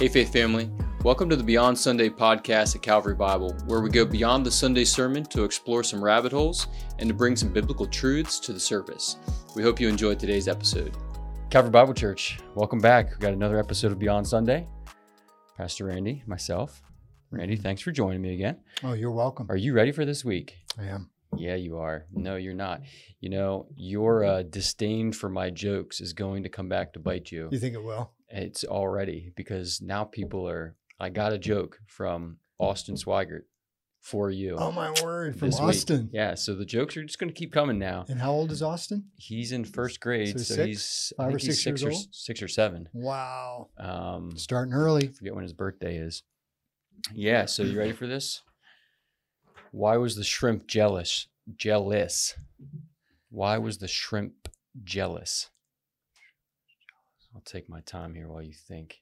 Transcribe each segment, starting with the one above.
Hey, Faith Family. Welcome to the Beyond Sunday podcast at Calvary Bible, where we go beyond the Sunday sermon to explore some rabbit holes and to bring some biblical truths to the surface. We hope you enjoyed today's episode. Calvary Bible Church, welcome back. We got another episode of Beyond Sunday. Pastor Randy, myself. Randy, thanks for joining me again. Oh, you're welcome. Are you ready for this week? I am. Yeah, you are. No, you're not. You know, your uh, disdain for my jokes is going to come back to bite you. You think it will? It's already because now people are. I got a joke from Austin Swigert for you. Oh my word! From this week. Austin. Yeah, so the jokes are just going to keep coming now. And how old is Austin? He's in first grade, So so, six? he's Five or six six years or old? six or seven. Wow. Um, Starting early. forget when his birthday is. Yeah, so you ready for this? Why was the shrimp jealous? Jealous. Why was the shrimp jealous? I'll take my time here while you think.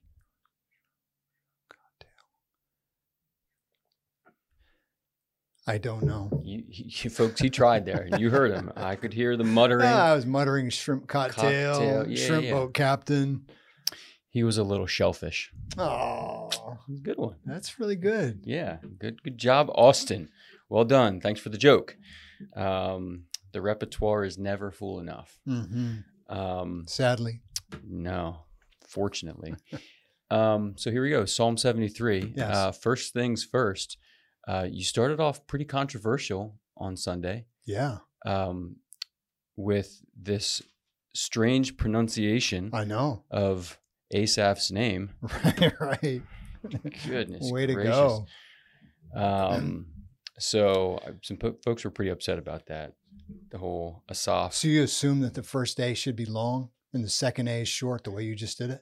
I don't know. You, you folks, he tried there. You heard him. I could hear the muttering. Ah, I was muttering shrimp cocktail, Cocktail, yeah, shrimp yeah. boat captain. He was a little shellfish. Oh, Good one. that's really good. Yeah, good good job, Austin. Well done. Thanks for the joke. Um, the repertoire is never full enough. hmm Um, Sadly, no, fortunately. um, so here we go. Psalm 73. Yes. Uh, first things first. Uh, you started off pretty controversial on Sunday yeah, um, with this strange pronunciation I know. of Asaph's name. Right, right. Goodness Way to go. Um, so uh, some po- folks were pretty upset about that. The whole Asaph, So you assume that the first day should be long and the second A is short, the way you just did it?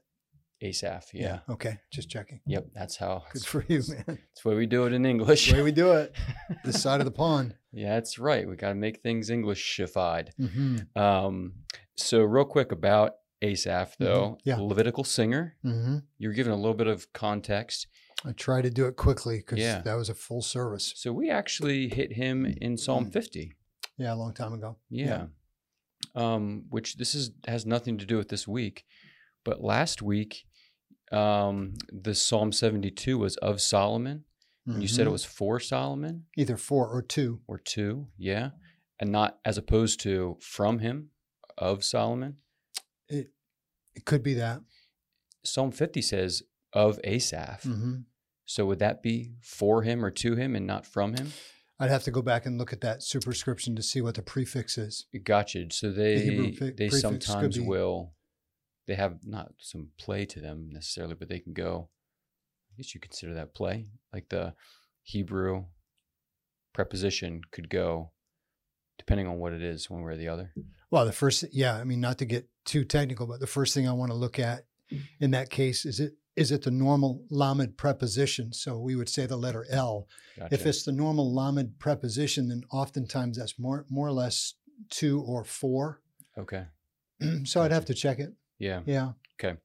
Asaph. Yeah. Okay, just checking. Yep. That's how. Good for you, man. That's the way we do it in English. the way we do it. This side of the pond. yeah, that's right. We got to make things Englishified. hmm Um, so real quick about Asaph, though. Yeah. Levitical singer. hmm You're given a little bit of context. I try to do it quickly because Yeah. that was a full service. So we actually hit him in Psalm 50. Yeah, a long time ago. Yeah. Um, which this is has nothing to do with this week, but last week, um, the Psalm 72 was of Solomon. And you said it Mhm. was for Solomon either for or to. or to, yeah, and not as opposed to from him of Solomon. It it could be that. Psalm 50 says of Asaph. hmm So would that be for him or to him and not from him? I'd have to go back and look at that superscription to see what the prefix is. Gotcha. So they fi- they sometimes will they have not some play to them necessarily, but they can go. I guess you consider that play. Like the Hebrew preposition could go depending on what it is, one way or the other. Well, the first, yeah, I mean, not to get too technical, but the first thing I want to look at in that case is it is it the normal lamed preposition? So we would say the letter L. Gotcha. If it's the normal lamed preposition, then oftentimes that's more more or less to or for. okay, so I'd have to check it. yeah, Yeah. Okay.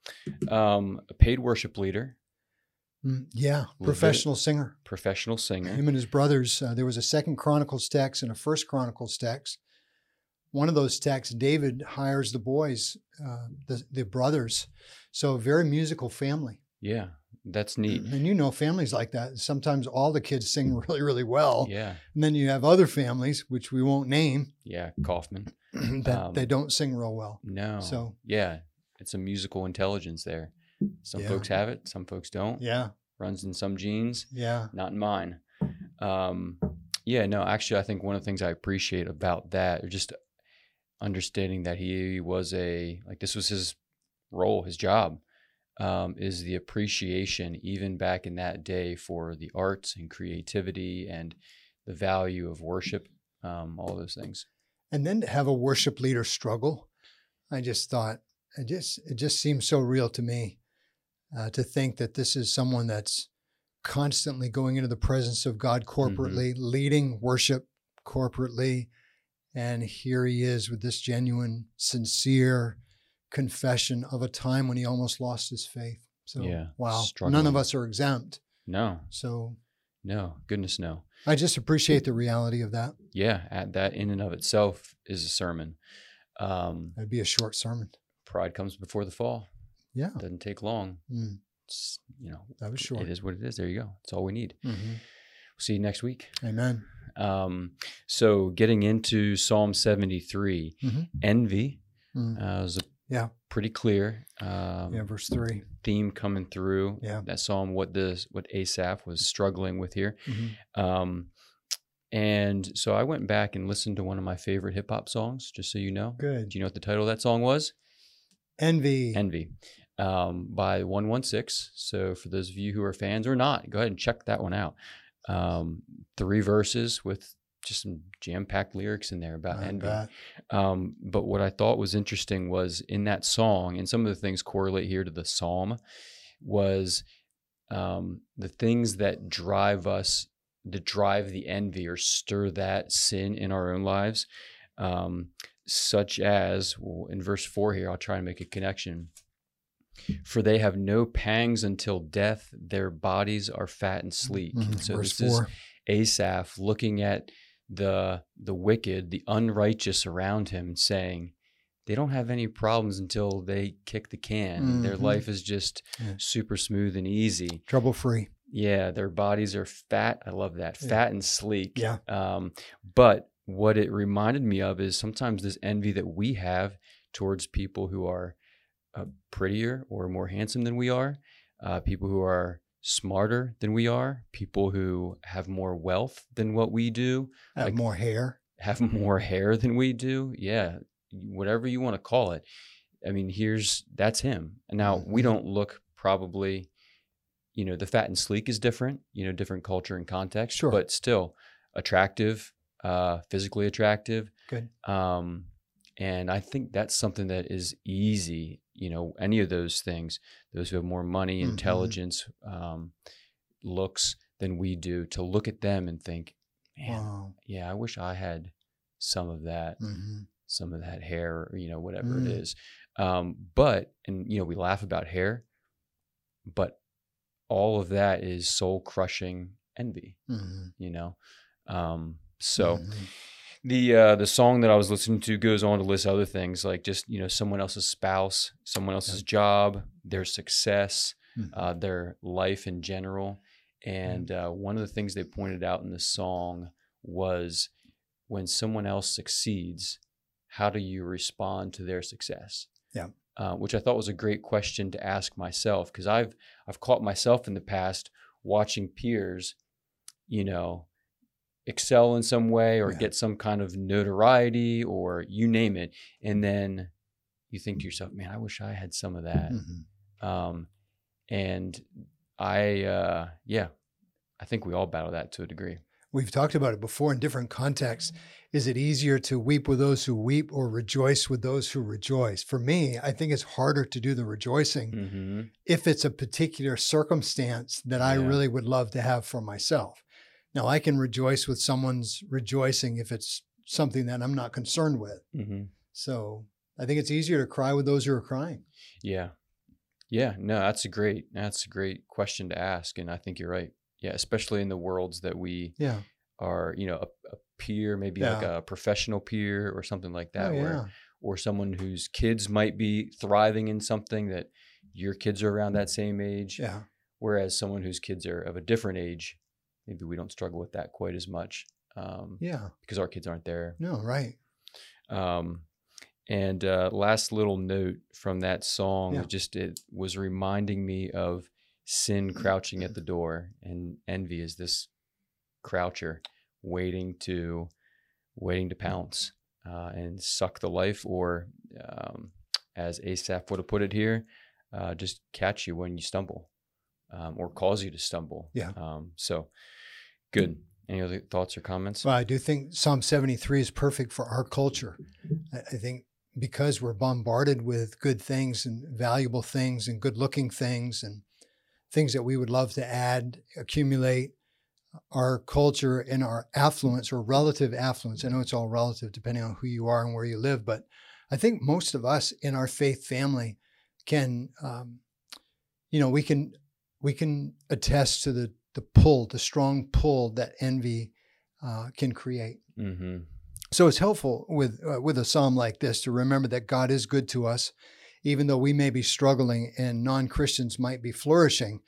Um, a paid worship leader, Mm, yeah, professional singer. professional singer. Him and his brothers. Uh, there was a Second Chronicles text and a First Chronicles text. One of those texts, David hires the boys, uh, the the brothers. So a very musical family, Yeah, that's neat. and you know families like that. Sometimes all the kids sing really, really well, Yeah, and then you have other families, which we won't name, yeah, Kaufman. that Um, they don't sing real well. No. So yeah, it's a musical intelligence there. Some Yeah. folks have it, some folks don't. yeah, Runs in some genes, yeah, not in mine. Um, yeah, no, actually, I think one of the things I appreciate about that, or just understanding that he was a like this was his role, his job, um, is the appreciation even back in that day for the arts and creativity and the value of worship, um, all those things. and then to have a worship leader struggle, I just thought it just it just seems so real to me uh, to think that this is someone that's constantly going into the presence of God corporately, leading worship corporately, and here he is with this genuine, sincere confession of a time when he almost lost his faith. So Yeah, wow, none of us are exempt. No, So no, goodness no. I just appreciate the reality of that. Yeah, at that in and of itself is a sermon. Um, That'd be a short sermon. pride comes before the fall. Yeah. Doesn't take long. Mm. you know, That was short. it is what it is. There you go. It's all we need. Mhm. See you next week. Amen. Um, so getting into Psalm 73, Mhm. envy Mm. uh, was a Yeah. pretty clear um, Yeah, verse three. theme coming through Yeah. that psalm. What the what Asaph was struggling with here, Mhm. um, and so I went back and listened to one of my favorite hip hop songs. Just so you know, Good. do you know what the title of that song was? Envy. Envy um, by 116. So, for those of you who are fans or not, go ahead and check that one out. Um, three verses with just some jam packed lyrics in there about I envy. Um, but what I thought was interesting was in that song, and some of the things correlate here to the psalm, was um, the things that drive us, that drive the envy or stir that sin in our own lives, um, such as well, in verse four here. I'll try and make a connection. For they have no pangs until death; their bodies are fat and sleek. Mhm. And so verse this is. Asaph looking at the the wicked, the unrighteous around him, saying, they don't have any problems until they kick the can. Their Mhm. life is just Yeah. super smooth and easy. Trouble free. Yeah, their bodies are fat. I love that. Yeah. Fat and sleek. Yeah. Um, but what it reminded me of is sometimes this envy that we have towards people who are uh, prettier or more handsome than we are, uh, people who are smarter than we are, people who have more wealth than what we do, Have Like- more hair. have more hair than we do. Yeah, whatever you want to call it. I mean, here's that's him. Now we don't look probably, you know, the fat and sleek is different, you know, different culture and context, Sure. but still attractive, uh, physically attractive. Good. Um, and I think that's something that is easy, you know, any of those things, those who have more money, Mhm. intelligence, um, looks than we do, to look at them and think, man, Wow. yeah, I wish I had some of that, hmm some of that hair, or, you know, whatever Mm. it is. Um, but, and, you know, we laugh about hair, but all of that is soul crushing envy, hmm you know? Um, so Mhm. The, uh, the song that I was listening to goes on to list other things like just, you know, someone else's spouse, someone else's job, their success, Mhm. uh, their life in general. And Mm-hmm. uh, one of the things they pointed out in the song was when someone else succeeds, how do you respond to their success? Yeah. Uh, which I thought was a great question to ask myself because I've I've caught myself in the past watching peers, you know, excel in some way or Yeah. get some kind of notoriety or you name it, and then you think to yourself, "Man, I wish I had some of that." Mhm. um, and I, uh, yeah, I think we all battle that to a degree. We've talked about it before in different contexts. Is it easier to weep with those who weep or rejoice with those who rejoice? For me, I think it's harder to do the rejoicing Mm-hmm. if it's a particular circumstance that I really would love to have for myself. Now, I can rejoice with someone's rejoicing if it's something that I'm not concerned with. Mm-hmm. So I think it's easier to cry with those who are crying. Yeah, yeah. No, that's a great, that's a great question to ask, and I think you're right. Yeah, especially in the worlds that we Yeah. are, you know, a, a peer, maybe like a professional peer or something like that, oh, where yeah. or someone whose kids might be thriving in something that your kids are around that same age. Yeah. Whereas someone whose kids are of a different age, maybe we don't struggle with that quite as much um, Yeah. because our kids aren't there. No, right. Um, and uh, last little note from that song, Yeah. just it was reminding me of sin crouching at the door, and envy is this croucher waiting to waiting to pounce uh, and suck the life, or um, as Asaph would have put it here, uh, just catch you when you stumble, um, or cause you to stumble. Yeah. Um, so good. Any other thoughts or comments? Well, I do think Psalm 73 is perfect for our culture. I think because we're bombarded with good things and valuable things and good looking things and things that we would love to add, accumulate, our culture and our affluence or relative affluence. I know it's all relative depending on who you are and where you live, but I think most of us in our faith family can, um, you know, we can we can attest to the the pull, the strong pull that envy uh, can create. Mm-hmm. So it's helpful with uh, with a psalm like this to remember that God is good to us, even though we may be struggling and non Christians might be flourishing,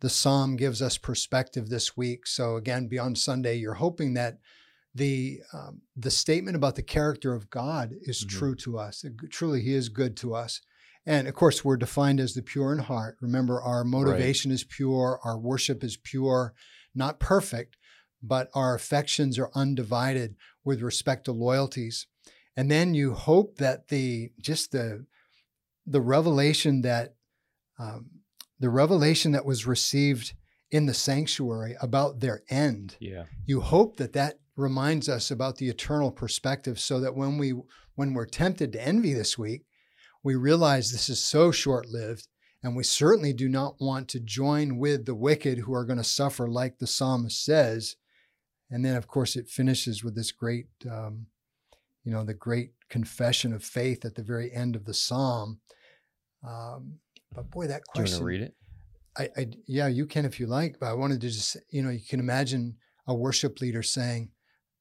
the psalm gives us perspective this week. So, again, beyond Sunday, you're hoping that the um, the statement about the character of God is Mhm. true to us. Truly, He is good to us. And of course, we're defined as the pure in heart. Remember, our motivation is pure, our worship is pure, not perfect, but our affections are undivided with respect to loyalties. And then you hope that the just the the revelation that um, the revelation that was received in the sanctuary about their end Yeah. you hope that that reminds us about the eternal perspective so that when we when we're tempted to envy this week we realize this is so short-lived and we certainly do not want to join with the wicked who are going to suffer like the psalmist says and then of course it finishes with this great um, you know the great confession of faith at the very end of the psalm um, but boy that question. Do you want to read it? I, I yeah, you can if you like, but I wanted to just you know you can imagine a worship leader saying,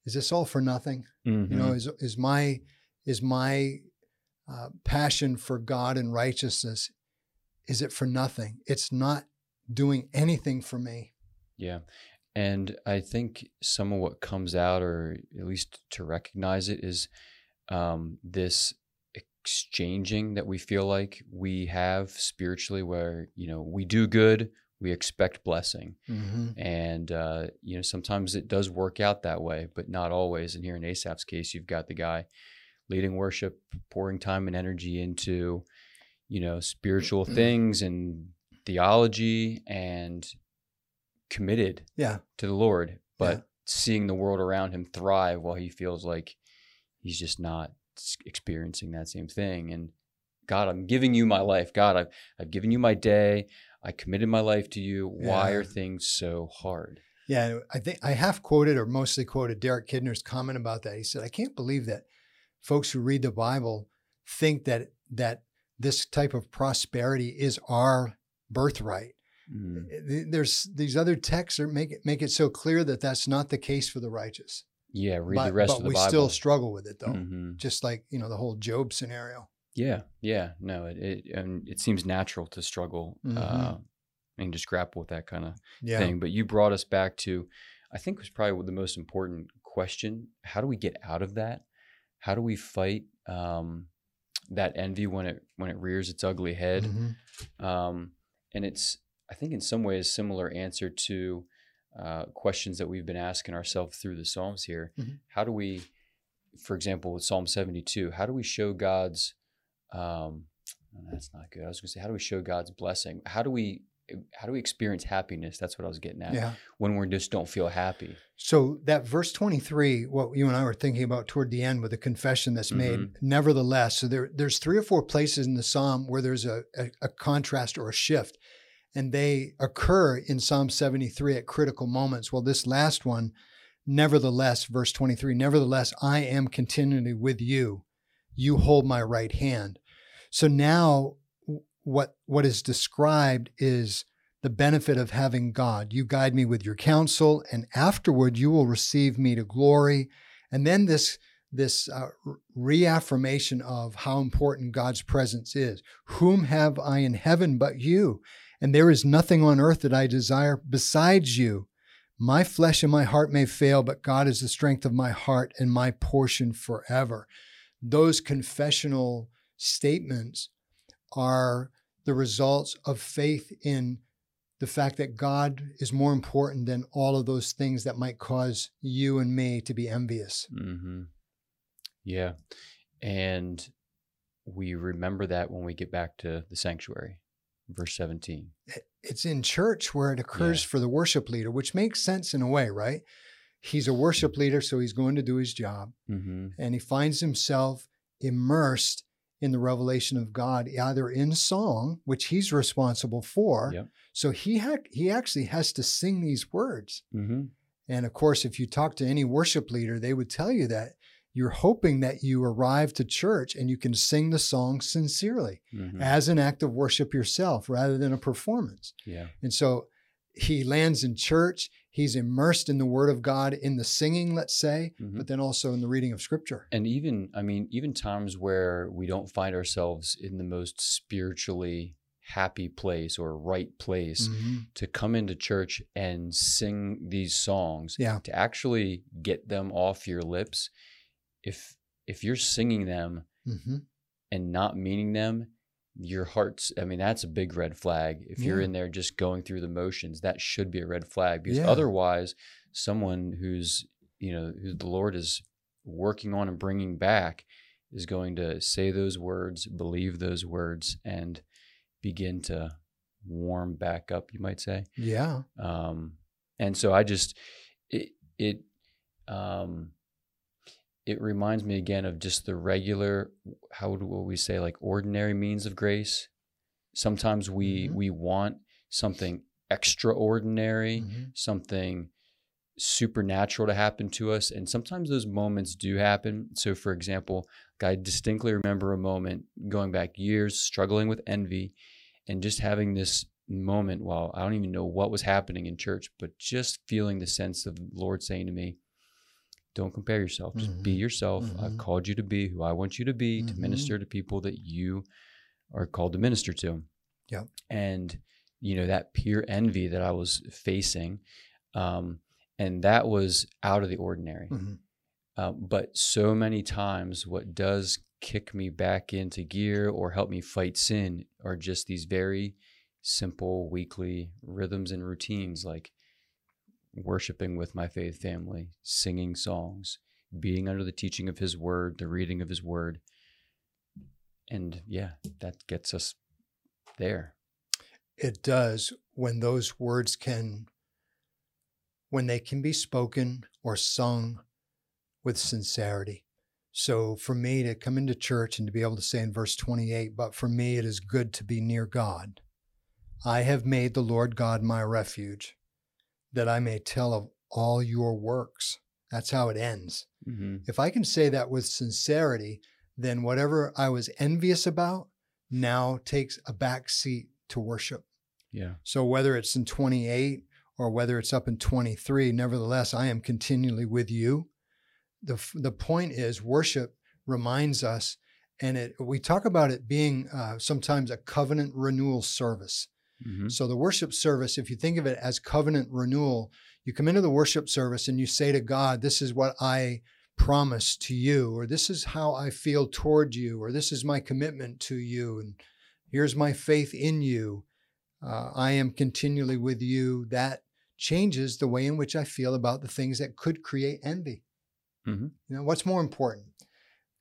"Is this all for nothing? You know, Mhm. is is my is my uh, passion for God and righteousness is it for nothing? It's not doing anything for me. Yeah. And I think some of what comes out, or at least to recognize it, is um, this exchanging that we feel like we have spiritually, where, you know, we do good, we expect blessing. Mm-hmm. And, uh, you know, sometimes it does work out that way, but not always. And here in Asaph's case, you've got the guy leading worship, pouring time and energy into, you know, spiritual things and theology and committed Yeah, to the Lord, but Yeah. seeing the world around him thrive while he feels like he's just not experiencing that same thing. And God, I'm giving you my life. God, I've, I've given you my day. I committed my life to you. Why Yeah. are things so hard? yeah. I think I half quoted or mostly quoted Derek Kidner's comment about that. He said, "I can't believe that folks who read the Bible think that that this type of prosperity is our birthright." Mm, there's these other texts that make it make it so clear that that's not the case for the righteous. Yeah, read but the rest but of the we Bible. still struggle with it though, Mhm. just like you know the whole Job scenario. Yeah, yeah, no, it, it and it seems natural to struggle uh, Mhm. and just grapple with that kind of Yeah, thing. But you brought us back to, I think was probably the most important question. How do we get out of that? How do we fight um, that envy when it when it rears its ugly head? Mhm. Um, and it's I think in some ways similar answer to uh, questions that we've been asking ourselves through the Psalms here. Mhm. How do we, for example, with Psalm seventy two, how do we show God's um, that's not good. I was going to say, how do we show God's blessing? How do we how do we experience happiness? That's what I was getting at. yeah. When we just don't feel happy. So that verse 23, what you and I were thinking about toward the end with the confession that's made, Mhm. nevertheless. So there, there's three or four places in the Psalm where there's a, a, a contrast or a shift, and they occur in Psalm 73 at critical moments. Well, this last one, nevertheless, verse 23, nevertheless, I am continually with you. You hold my right hand. So now what what is described is the benefit of having God. You guide me with your counsel, and afterward you will receive me to glory. And then this this uh, reaffirmation of how important God's presence is. Whom have I in heaven but you? And there is nothing on earth that I desire besides you. My flesh and my heart may fail, but God is the strength of my heart and my portion forever. Those confessional statements are the results of faith in the fact that God is more important than all of those things that might cause you and me to be envious. hmm Yeah, and we remember that when we get back to the sanctuary, verse seventeen. It's in church where it occurs for the worship leader, which makes sense in a way, right? He's a worship leader, so he's going to do his job, Mm-hmm. and he finds himself immersed in the revelation of God, either in song, which he's responsible for. Yep. So he ha- he actually has to sing these words. Mm-hmm. And of course, if you talk to any worship leader, they would tell you that you're hoping that you arrive to church and you can sing the song sincerely Mm-hmm. as an act of worship yourself rather than a performance. Yeah. And so he lands in church. He's immersed in the Word of God in the singing, let's say, Mhm. but then also in the reading of Scripture. and even i mean even times where we don't find ourselves in the most spiritually happy place or right place Mhm. to come into church and sing these songs Yeah. to actually get them off your lips if if you're singing them Mhm. and not meaning them your heart's i mean that's a big red flag if you're in there just going through the motions that should be a red flag because Yeah. otherwise someone who's you know who the lord is working on and bringing back is going to say those words believe those words and begin to warm back up you might say Yeah. um, and so I just it it um, it reminds me again of just the regular how would we say like ordinary means of grace. Sometimes we Mhm. we want something extraordinary, Mhm. something supernatural to happen to us, and sometimes those moments do happen. So, for example, I distinctly remember a moment going back years, struggling with envy, and just having this moment while I don't even know what was happening in church, but just feeling the sense of the Lord saying to me, Don't compare yourself. Just be Mhm. yourself. Mhm. I've called you to be who I want you to be, to Mhm. minister to people that you are called to minister to. Yeah. And, you know, that pure envy that I was facing, um, and that was out of the ordinary. Mhm. Uh, but so many times, what does kick me back into gear or help me fight sin are just these very simple weekly rhythms and routines like worshiping with my faith family, singing songs, being under the teaching of His Word, the reading of His Word. And yeah, that gets us there. It does when those words can, when they can be spoken or sung with sincerity. So for me to come into church and to be able to say in verse 28, but for me it is good to be near God. I have made the Lord God my refuge, that I may tell of all your works. That's how it ends. hmm If I can say that with sincerity, then whatever I was envious about now takes a back seat to worship. Yeah. So whether it's in 28 or whether it's up in 23, nevertheless, I am continually with you. The, the point is, worship reminds us, and it, we talk about it being uh, sometimes a covenant renewal service. Hmm So the worship service, if you think of it as covenant renewal, you come into the worship service and you say to God, This is what I promise to you, or this is how I feel toward you, or this is my commitment to you, and here's my faith in you. Uh, I am continually with you. That changes the way in which I feel about the things that could create envy. Mhm. You know, what's more important?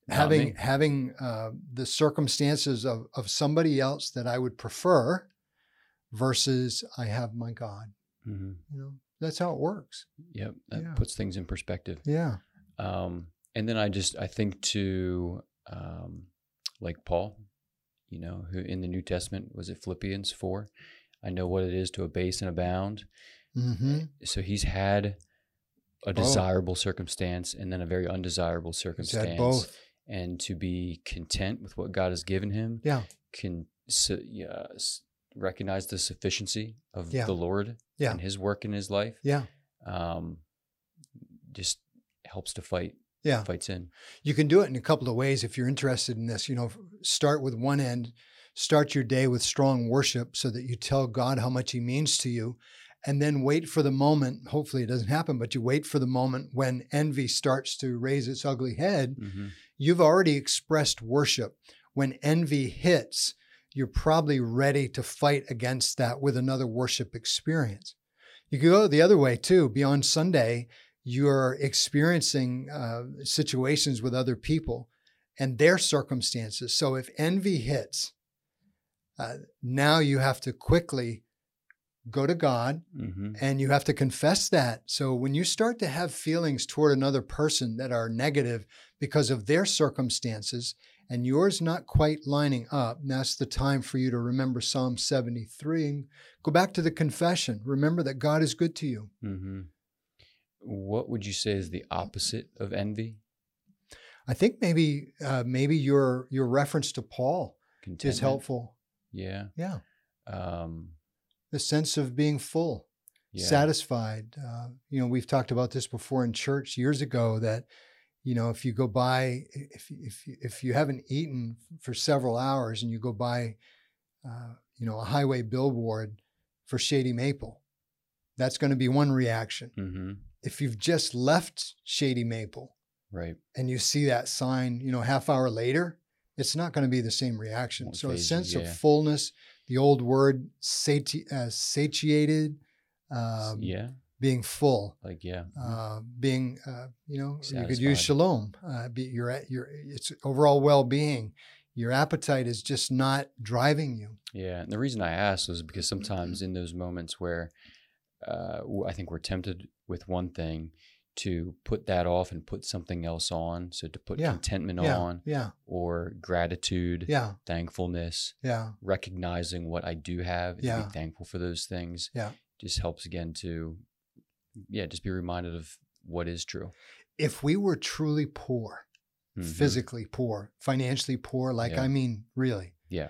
Not having me. having uh, the circumstances of, of somebody else that I would prefer versus I have my God. hmm You know, that's how it works. Yep. That Yeah. puts things in perspective. Yeah. Um, and then I just I think to um, like Paul, you know, who in the New Testament was it Philippians four? I know what it is to abase and abound. hmm So he's had a desirable circumstance and then a very undesirable circumstance, and to be content with what God has given him. Yeah. Can su- yeah, recognize the sufficiency of Yeah. the Lord Yeah. and His work in his life. Yeah. Um, just helps to fight Yeah. fight sin. You can do it in a couple of ways if you're interested in this. You know, start with one end, start your day with strong worship so that you tell God how much He means to you. And then wait for the moment. Hopefully, it doesn't happen, but you wait for the moment when envy starts to raise its ugly head. hmm You've already expressed worship. When envy hits, you're probably ready to fight against that with another worship experience. You could go the other way too. Beyond Sunday, you're experiencing uh, situations with other people and their circumstances. So if envy hits, uh, now you have to quickly go to God hmm and you have to confess that. So when you start to have feelings toward another person that are negative because of their circumstances and yours not quite lining up, that's the time for you to remember Psalm 73 and go back to the confession. Remember that God is good to you. hmm What would you say is the opposite of envy? I think maybe uh, maybe your your reference to Paul is helpful. Yeah. Yeah, Um, the sense of being full. Yeah. satisfied. Uh, you know, we've talked about this before in church years ago that, you know, if you go by, if, if, if you haven't eaten for several hours and you go by, uh, you know, a highway billboard for Shady Maple, that's going to be one reaction. hmm If you've just left Shady Maple Right. and you see that sign, you know, half hour later, it's not going to be the same reaction. So a sense yeah. of fullness, the old word sati- uh, satiated, um, yeah. Being full, Like yeah. uh, being, uh, you know, you could use shalom. Uh, be, your your it's overall well being. Your appetite is just not driving you. Yeah, and the reason I asked was because sometimes in those moments where uh, I think we're tempted with one thing to put that off and put something else on. So to put Yeah, contentment Yeah, on yeah, or gratitude, yeah, thankfulness, yeah, recognizing what I do have and Yeah. be thankful for those things. Yeah. Just helps again to, yeah, just be reminded of what is true. If we were truly poor, Mhm. physically poor, financially poor, like Yeah. I mean, really, Yeah.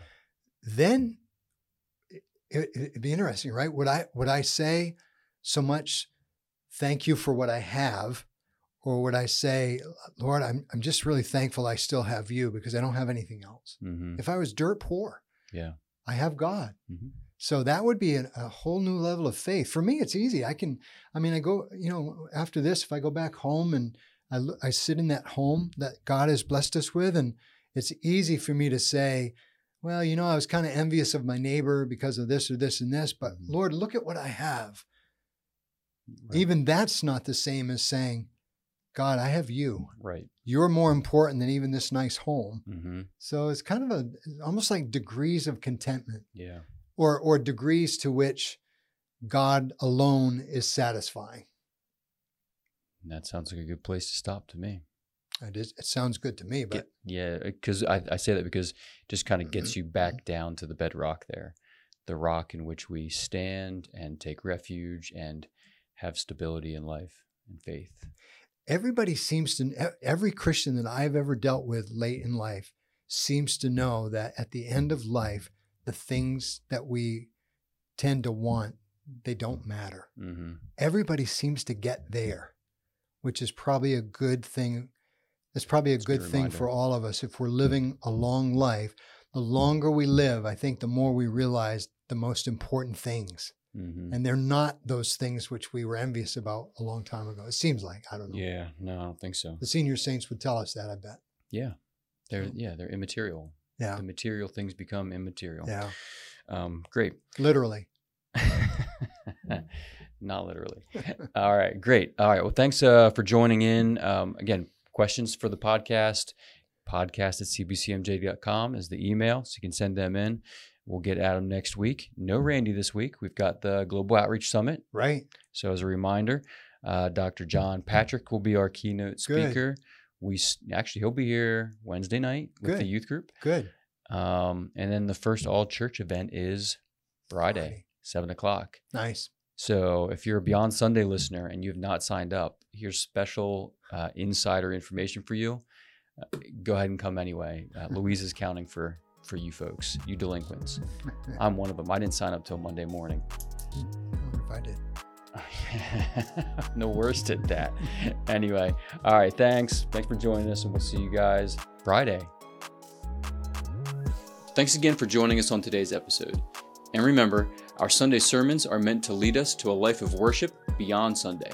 then it, it, it'd be interesting, right? Would I would I say so much thank you for what I have, or would I say, Lord, I'm I'm just really thankful I still have you because I don't have anything else. hmm If I was dirt poor, Yeah. I have God. Mhm. So that would be an, a whole new level of faith. For me, it's easy. I can, I mean, I go, you know, after this, if I go back home and I, I sit in that home that God has blessed us with, and it's easy for me to say, well, you know, I was kind of envious of my neighbor because of this or this and this, but Mhm. Lord, look at what I have. Right. Even that's not the same as saying, God, I have you. right. You're more important than even this nice home. hmm So it's kind of a almost like degrees of contentment Yeah. Or or degrees to which God alone is satisfying. That sounds like a good place to stop to me. It is. It sounds good to me, but Get- yeah, because I, I say that because it just kind of gets you Mm-hmm. back down to the bedrock there, the rock in which we stand and take refuge and have stability in life and faith. everybody seems to. Every Christian that I've ever dealt with late in life seems to know that at the end of life, the things that we tend to want they don't matter. hmm Everybody seems to get there, which is probably a good thing. It's probably a It's good good thing for all of us if we're living a long life. The longer we live, I think the more we realize the most important things. hmm and they're not those things which we were envious about a long time ago. It seems like I don't know. Yeah, no, I don't think so. The senior saints would tell us that. I bet. Yeah, they're yeah they're immaterial. Yeah, The material things become immaterial. yeah, Um, great. literally. Not literally. All right, great. All right. Well, thanks uh, for joining in. Um, again, questions for the podcast, podcast at cbcmj.com is the email. So you can send them in. We'll get at them next week. No Randy this week. We've got the Global Outreach Summit. Right. So as a reminder, uh, Dr. John Patrick will be our keynote Good. We actually he'll be here Wednesday night with the youth group. Good. Um, and then the first all church event is Friday, Friday. seven o'clock. Nice. So if you're a Beyond Sunday listener and you have not signed up, here's special uh, insider information for you. Uh, go ahead and come anyway. Uh, Louise is counting for for you folks, you delinquents. I'm one of them. I didn't sign up till Monday morning. I wonder if I did. No worst at that. Anyway, all right. Thanks. Thanks for joining us, and we'll see you guys Friday. Thanks again for joining us on today's episode. And remember, our Sunday sermons are meant to lead us to a life of worship beyond Sunday.